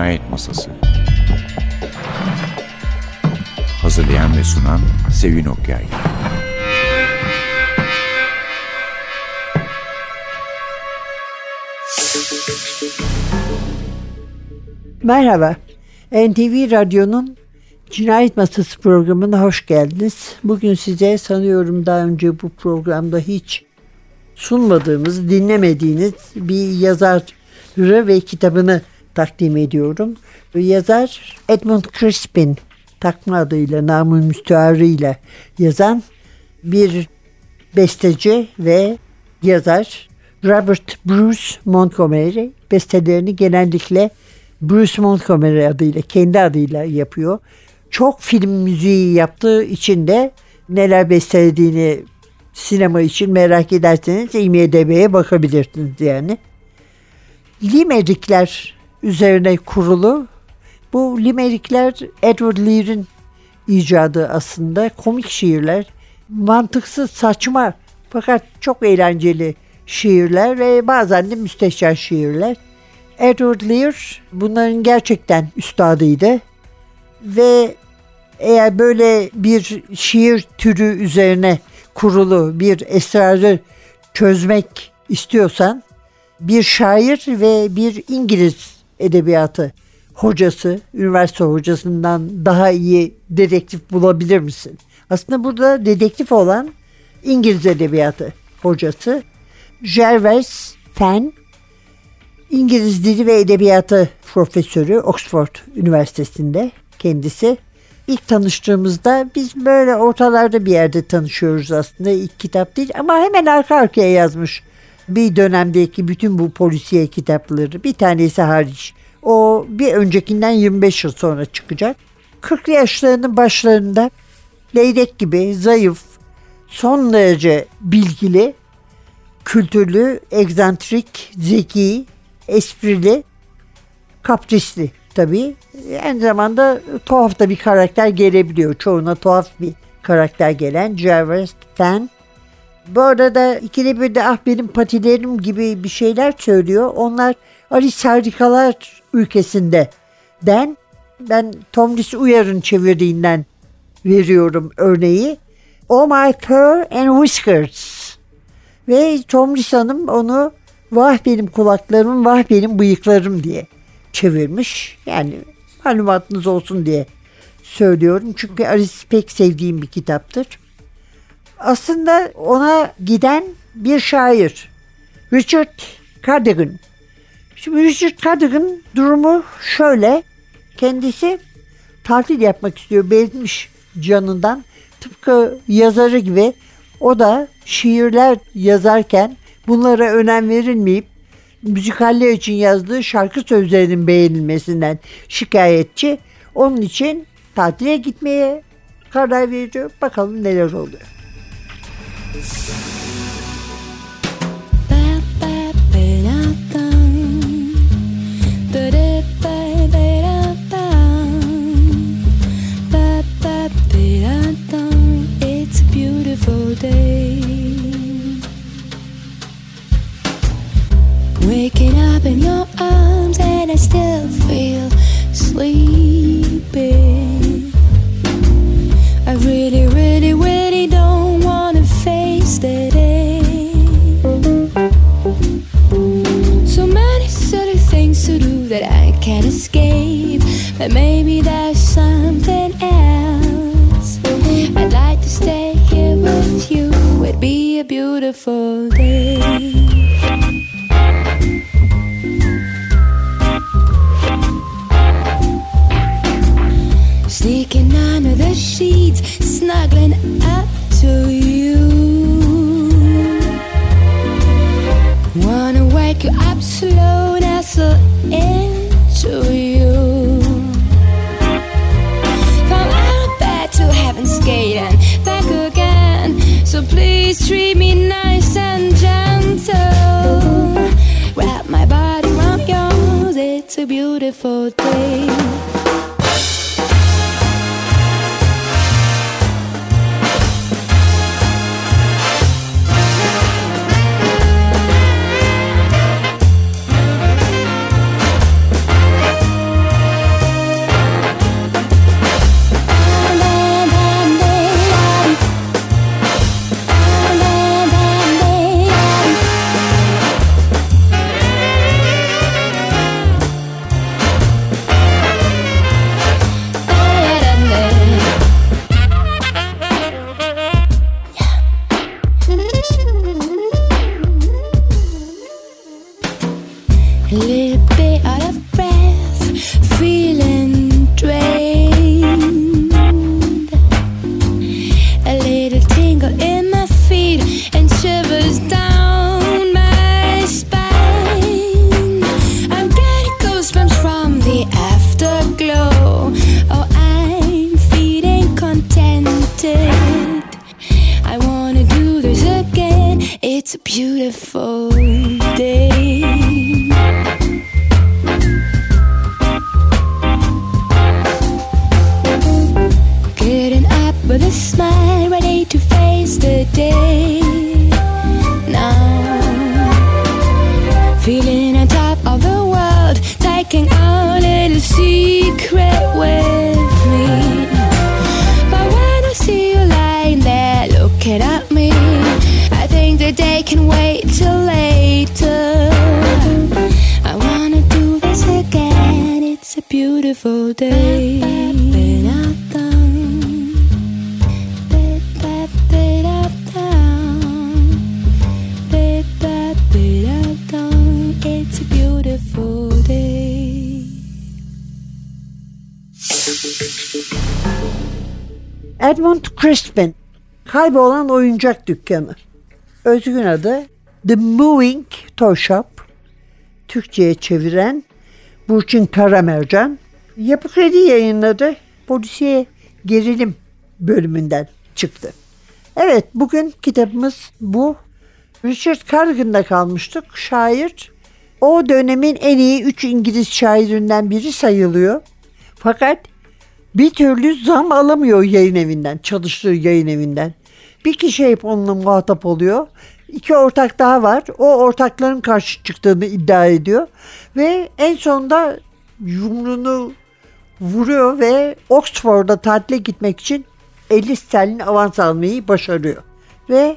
Cinayet Masası. Hazırlayan ve sunan Sevin Okyay. Merhaba, NTV Radyo'nun Cinayet Masası programına hoş geldiniz. Bugün size sanıyorum daha önce bu programda hiç sunmadığımız, dinlemediğiniz bir yazarı ve kitabını takdim ediyorum. Yazar Edmund Crispin takma adıyla, namı müstearıyla yazan bir besteci ve yazar Robert Bruce Montgomery bestelerini genellikle Bruce Montgomery adıyla, kendi adıyla yapıyor. Çok film müziği yaptığı için de neler bestelediğini sinema için merak ederseniz IMDB'ye bakabilirsiniz yani. Limerikler üzerine kurulu. Bu limerikler Edward Lear'in icadı aslında. Komik şiirler. Mantıksız, saçma fakat çok eğlenceli şiirler ve bazen de müsteşar şiirler. Edward Lear bunların gerçekten üstadıydı. Ve eğer böyle bir şiir türü üzerine kurulu bir esrarı çözmek istiyorsan bir şair ve bir İngiliz edebiyatı hocası, üniversite hocasından daha iyi dedektif bulabilir misin? Aslında burada dedektif olan İngiliz edebiyatı hocası Gervais Fenn İngiliz Dili ve Edebiyatı Profesörü Oxford Üniversitesi'nde kendisi. İlk tanıştığımızda biz böyle ortalarda bir yerde tanışıyoruz aslında ilk kitap değil ama hemen arka arkaya yazmış bir dönemdeki bütün bu polisiye kitapları bir tanesi hariç. O bir öncekinden 25 yıl sonra çıkacak. 40 yaşlarının başlarında leylek gibi zayıf, son derece bilgili, kültürlü, egzantrik, zeki, esprili, kaprisli tabii. Aynı zamanda tuhaf da bir karakter gelebiliyor. Çoğuna tuhaf bir karakter gelen Jarvis Fan. Bu arada ikili bir de ah benim patilerim gibi bir şeyler söylüyor. Onlar Alice Harikalar ülkesinde den ben Tomris Uyar'ın çevirdiğinden veriyorum örneği. Oh my fur and whiskers. Ve Tomris Hanım onu vah benim kulaklarım, vah benim bıyıklarım diye çevirmiş. Yani malumatınız olsun diye söylüyorum. Çünkü Alice pek sevdiğim bir kitaptır. Aslında ona giden bir şair. Richard Cardigan. Şimdi Richard Cardigan durumu şöyle. Kendisi tatil yapmak istiyor. Bezmiş canından. Tıpkı yazarı gibi o da şiirler yazarken bunlara önem verilmeyip müzikaller için yazdığı şarkı sözlerinin beğenilmesinden şikayetçi. Onun için tatile gitmeye karar veriyor. Bakalım neler oluyor. the sun. Looking at me, I think the day can wait till later. I wanna do this again, it's a beautiful day. It's a beautiful day. Edmund Crispin, Kaybolan Oyuncak Dükkanı. Özgün adı The Moving Toy Shop. Türkçe'ye çeviren Burçin Karamercan. Yapı Kredi yayınladı. Polisiye Gerilim bölümünden çıktı. Evet bugün kitabımız bu. Richard Carrigan'da kalmıştık. Şair o dönemin en iyi üç İngiliz şairinden biri sayılıyor. Fakat bir türlü zam alamıyor yayın evinden, çalıştığı yayın evinden. Bir kişi hep onunla muhatap oluyor. İki ortak daha var. O ortakların karşı çıktığını iddia ediyor. Ve en sonunda yumruğunu vuruyor ve Oxford'a tatile gitmek için 50 sterlin avans almayı başarıyor. Ve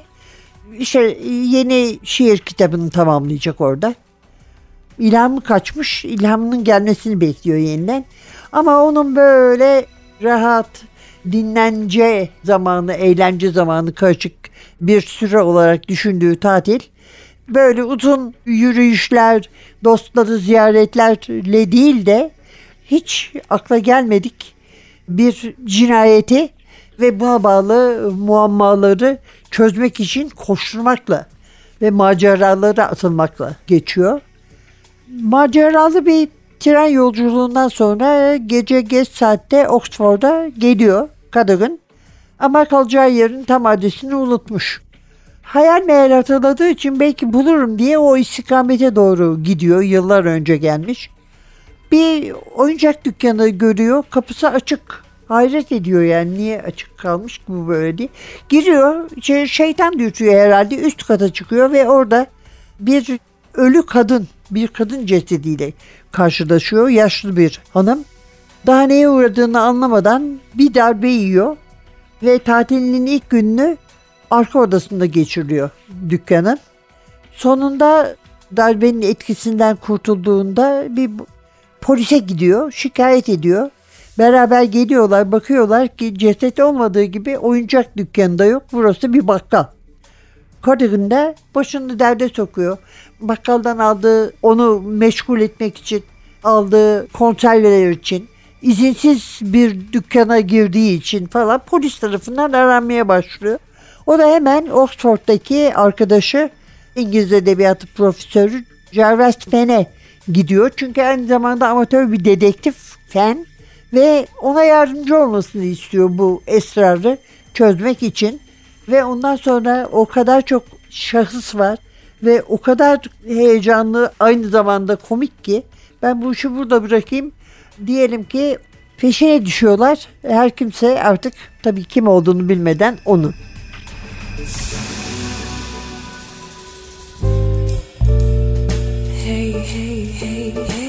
işte yeni şiir kitabını tamamlayacak orada. İlhamı kaçmış, ilhamının gelmesini bekliyor yeniden. Ama onun böyle rahat, dinlence zamanı, eğlence zamanı karışık bir süre olarak düşündüğü tatil böyle uzun yürüyüşler, dostları ziyaretlerle değil de hiç akla gelmedik bir cinayeti ve buna bağlı muammaları çözmek için koşturmakla ve maceralara atılmakla geçiyor. Maceralı bir tren yolculuğundan sonra gece geç saatte Oxford'a geliyor Cadogan. Ama kalacağı yerin tam adresini unutmuş. Hayal meyal hatırladığı için belki bulurum diye o istikamete doğru gidiyor. Yıllar önce gelmiş. Bir oyuncak dükkanı görüyor. Kapısı açık. Hayret ediyor yani niye açık kalmış bu böyle diye. Giriyor. İçeri şeytan dürtüyor herhalde. Üst kata çıkıyor ve orada bir ölü kadın, bir kadın cesediyle karşılaşıyor. Yaşlı bir hanım. Daha neye uğradığını anlamadan bir darbe yiyor ve tatilinin ilk gününü arka odasında geçiriyor dükkanın. Sonunda darbenin etkisinden kurtulduğunda bir polise gidiyor, şikayet ediyor. Beraber geliyorlar, bakıyorlar ki ceset olmadığı gibi oyuncak dükkanında yok. Burası bir bakkal. Cardigan da başını derde sokuyor. Bakkaldan aldığı, onu meşgul etmek için aldığı konserveler için izinsiz bir dükkana girdiği için falan polis tarafından aranmaya başlıyor. O da hemen Oxford'daki arkadaşı İngiliz Edebiyatı Profesörü Jarvis Fenn'e gidiyor. Çünkü aynı zamanda amatör bir dedektif Fenn ve ona yardımcı olmasını istiyor bu esrarı çözmek için. Ve ondan sonra o kadar çok şahıs var ve o kadar heyecanlı aynı zamanda komik ki ben bu işi burada bırakayım. Diyelim ki peşine düşüyorlar. Her kimse artık tabii kim olduğunu bilmeden onun. Hey, hey, hey, hey.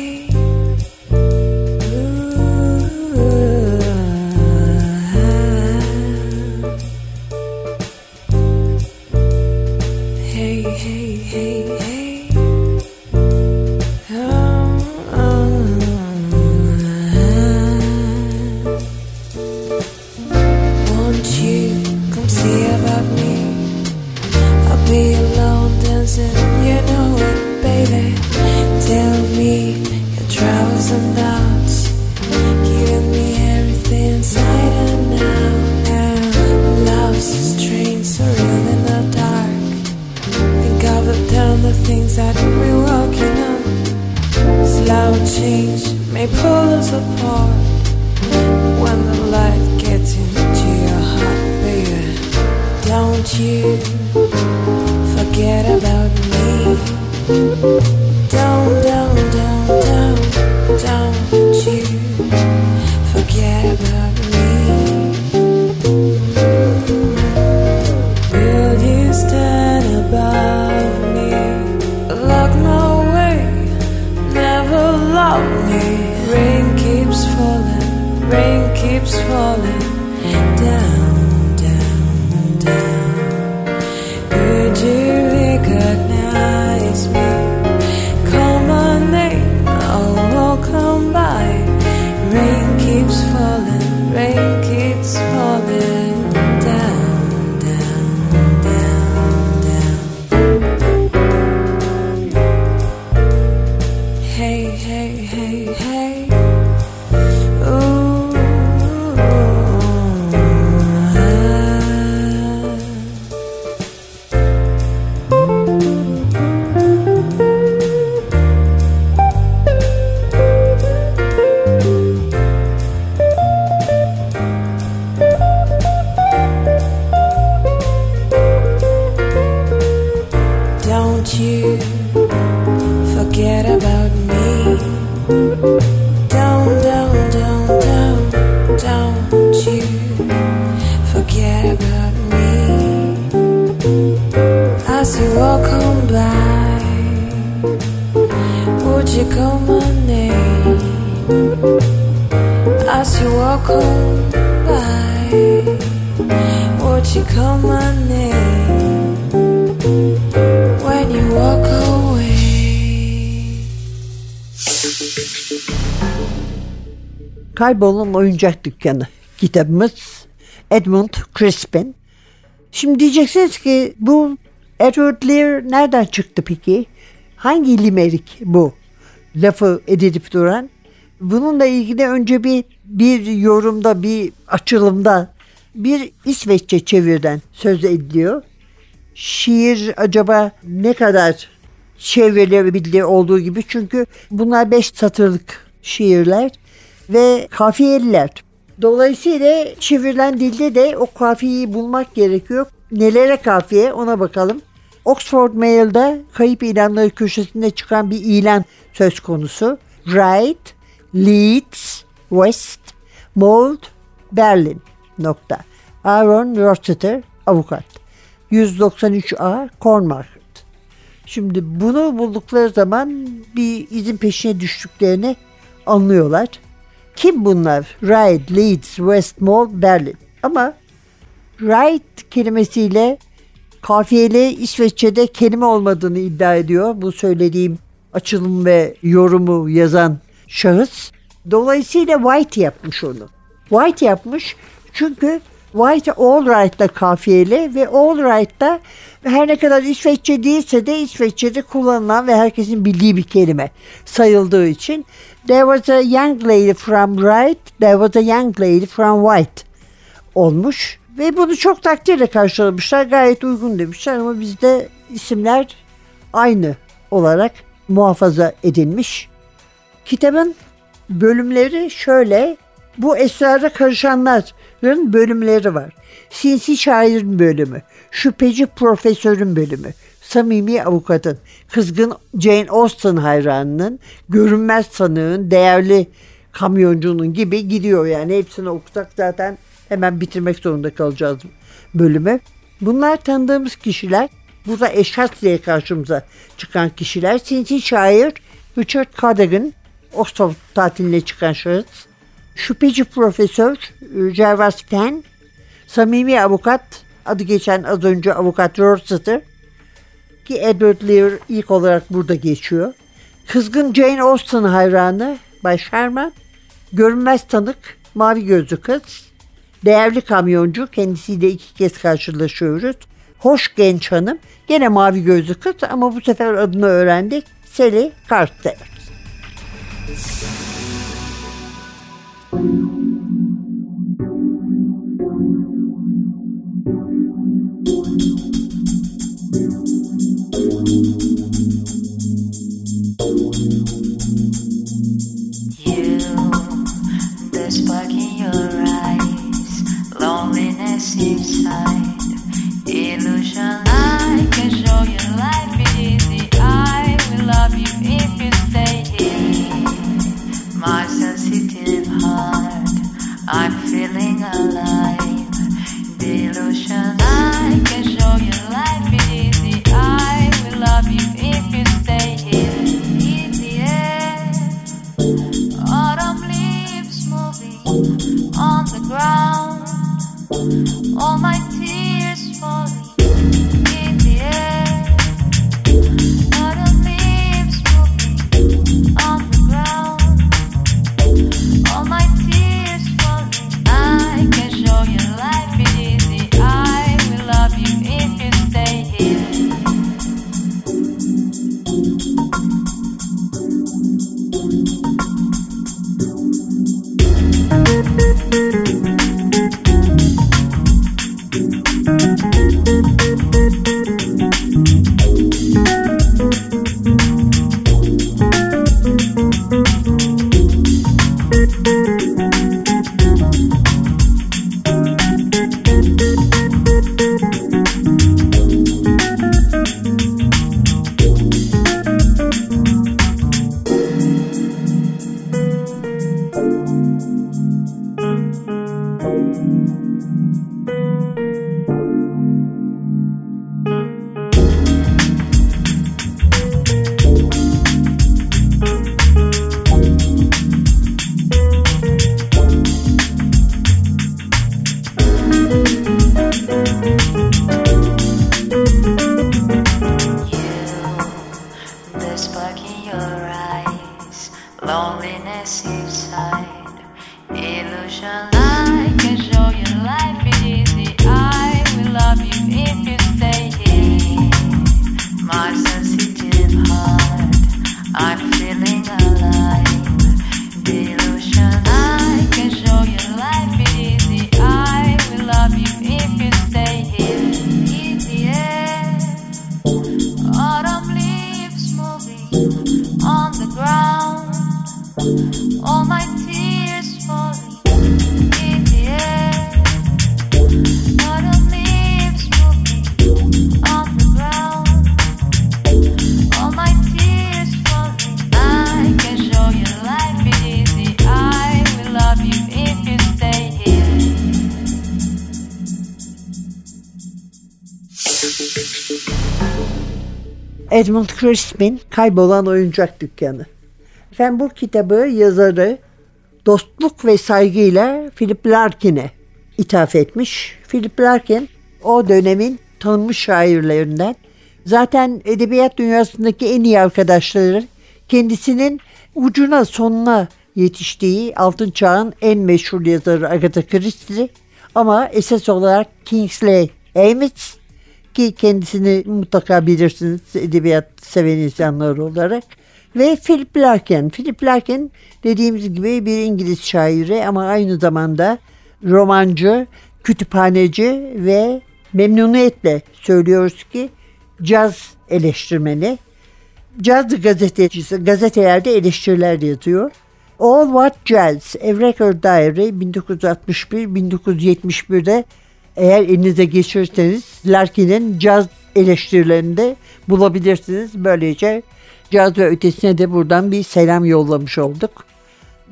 The things that we're walking on. Slow change may pull us apart when the light gets into your heart, baby. Don't you forget about me. to recognize me. Kaybolan Oyuncak Dükkanı kitabımız Edmund Crispin. Şimdi diyeceksiniz ki bu Edward Lear nereden çıktı peki? Hangi limerik bu? Lafı edilip duran. Bununla ilgili önce bir bir yorumda bir açılımda bir İsveççe çevirden söz ediliyor. Şiir acaba ne kadar çevrilebilir olduğu gibi çünkü bunlar beş satırlık şiirler ve kafiyeliler. Dolayısıyla çevrilen dilde de o kafiyeyi bulmak gerekiyor. Nelere kafiye ona bakalım. Oxford Mail'da kayıp ilanları köşesinde çıkan bir ilan söz konusu. Right, Leeds, West, Mold, Berlin. Nokta. Aaron Rossiter, avukat. 193A Cornmarket. Şimdi bunu buldukları zaman bir izin peşine düştüklerini anlıyorlar. Kim bunlar? Wright, Leeds, West Mall, Berlin. Ama Wright kelimesiyle kafiyeli İsveççe'de kelime olmadığını iddia ediyor. Bu söylediğim açılım ve yorumu yazan şahıs. Dolayısıyla White yapmış onu. White yapmış çünkü White all right'la kafiyeli ve all right'ta her ne kadar İsveççe değilse de İsveççe'de kullanılan ve herkesin bildiği bir kelime sayıldığı için There was a young lady from right, there was a young lady from white olmuş. Ve bunu çok takdirle karşılamışlar. Gayet uygun demişler ama bizde isimler aynı olarak muhafaza edilmiş. Kitabın bölümleri şöyle. Bu esrara karışanların bölümleri var. Sinsi şairin bölümü, şüpheci profesörün bölümü, samimi avukatın, kızgın Jane Austen hayranının, görünmez sanığın, değerli kamyoncunun gibi gidiyor yani. Hepsini okusak zaten hemen bitirmek zorunda kalacağız bölümü. Bunlar tanıdığımız kişiler. Burada eşhas diye karşımıza çıkan kişiler. Sinsi şair Richard Cadogan, Oxford tatiline çıkan şahıs. Şüpheci profesör Gervas Fenn, samimi avukat, adı geçen az önce avukat Rossiter ki Edward Lear ilk olarak burada geçiyor. Kızgın Jane Austen hayranı Bay Sherman, görünmez tanık, mavi gözlü kız, değerli kamyoncu, kendisiyle iki kez karşılaşıyoruz. Hoş genç hanım, gene mavi gözlü kız ama bu sefer adını öğrendik. Sally Carter. You, Edmund Crispin Kaybolan Oyuncak Dükkanı. Efendim bu kitabı yazarı dostluk ve saygıyla Philip Larkin'e ithaf etmiş. Philip Larkin o dönemin tanınmış şairlerinden. Zaten edebiyat dünyasındaki en iyi arkadaşları kendisinin ucuna sonuna yetiştiği altın çağın en meşhur yazarı Agatha Christie ama esas olarak Kingsley Amis ki kendisini mutlaka bilirsiniz edebiyat seven insanlar olarak ve Philip Larkin. Philip Larkin dediğimiz gibi bir İngiliz şairi ama aynı zamanda romancı, kütüphaneci ve memnuniyetle söylüyoruz ki caz eleştirmeni. Caz gazetecisi, gazetelerde eleştiriler yazıyor. All What Jazz, A Record Diary 1961-1971'de eğer elinize geçirirseniz Larkin'in caz eleştirilerinde bulabilirsiniz. Böylece caz ve ötesine de buradan bir selam yollamış olduk.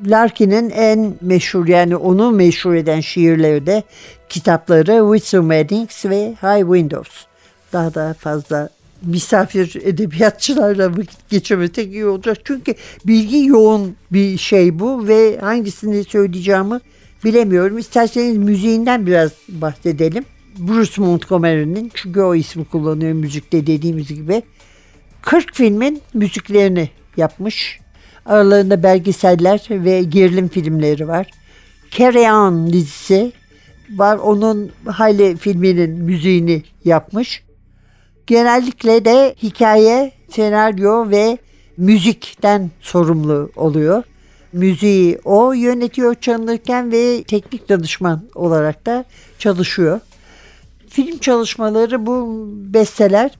Larkin'in en meşhur yani onu meşhur eden şiirleri de kitapları Wisdom Weddings ve High Windows. Daha da fazla misafir edebiyatçılarla vakit geçirmek iyi olacak. Çünkü bilgi yoğun bir şey bu ve hangisini söyleyeceğimi bilemiyorum. İsterseniz müziğinden biraz bahsedelim. Bruce Montgomery'nin çünkü o ismi kullanıyor müzikte dediğimiz gibi. 40 filmin müziklerini yapmış. Aralarında belgeseller ve gerilim filmleri var. Carry On dizisi var. Onun Hayli filminin müziğini yapmış. Genellikle de hikaye, senaryo ve müzikten sorumlu oluyor. Müziği o yönetiyor çalınırken ve teknik danışman olarak da çalışıyor. Film çalışmaları bu besteler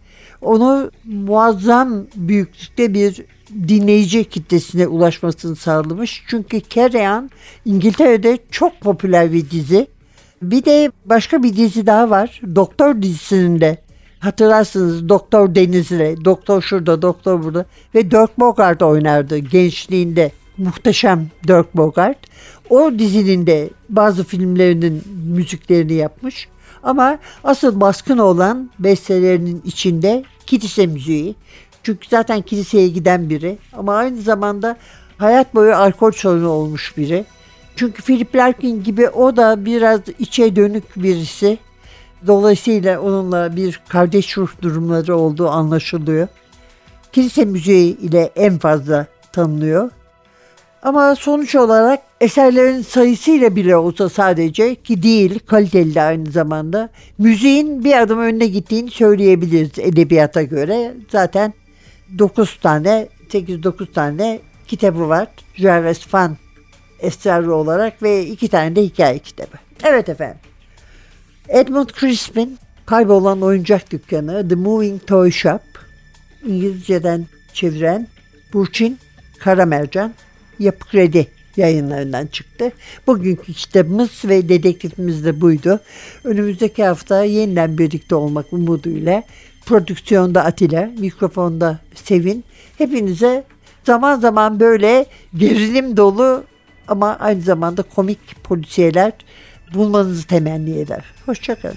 onu muazzam büyüklükte bir dinleyici kitlesine ulaşmasını sağlamış. Çünkü Carry İngiltere'de çok popüler bir dizi. Bir de başka bir dizi daha var. Doktor dizisinin de hatırlarsınız Doktor Denizli, Doktor şurada, Doktor burada ve Dirk Bogart oynardı gençliğinde. Muhteşem Dirk Bogart. O dizinin de bazı filmlerinin müziklerini yapmış. Ama asıl baskın olan bestelerinin içinde kilise müziği. Çünkü zaten kiliseye giden biri ama aynı zamanda hayat boyu alkol sorunu olmuş biri. Çünkü Philip Larkin gibi o da biraz içe dönük birisi. Dolayısıyla onunla bir kardeş ruh durumları olduğu anlaşılıyor. Kilise müziği ile en fazla tanınıyor. Ama sonuç olarak eserlerin sayısıyla bile olsa sadece ki değil kaliteli de aynı zamanda müziğin bir adım önüne gittiğini söyleyebiliriz edebiyata göre. Zaten 9 tane 8-9 tane kitabı var. Jarvis Fan esrarı olarak ve iki tane de hikaye kitabı. Evet efendim. Edmund Crispin Kaybolan Oyuncak Dükkanı The Moving Toy Shop İngilizceden çeviren Burçin Karamercan Yapı Kredi yayınlarından çıktı. Bugünkü kitabımız ve dedektifimiz de buydu. Önümüzdeki hafta yeniden birlikte olmak umuduyla prodüksiyonda Atilla, mikrofonda Sevin. Hepinize zaman zaman böyle gerilim dolu ama aynı zamanda komik polisiyeler bulmanızı temenni eder. Hoşçakalın.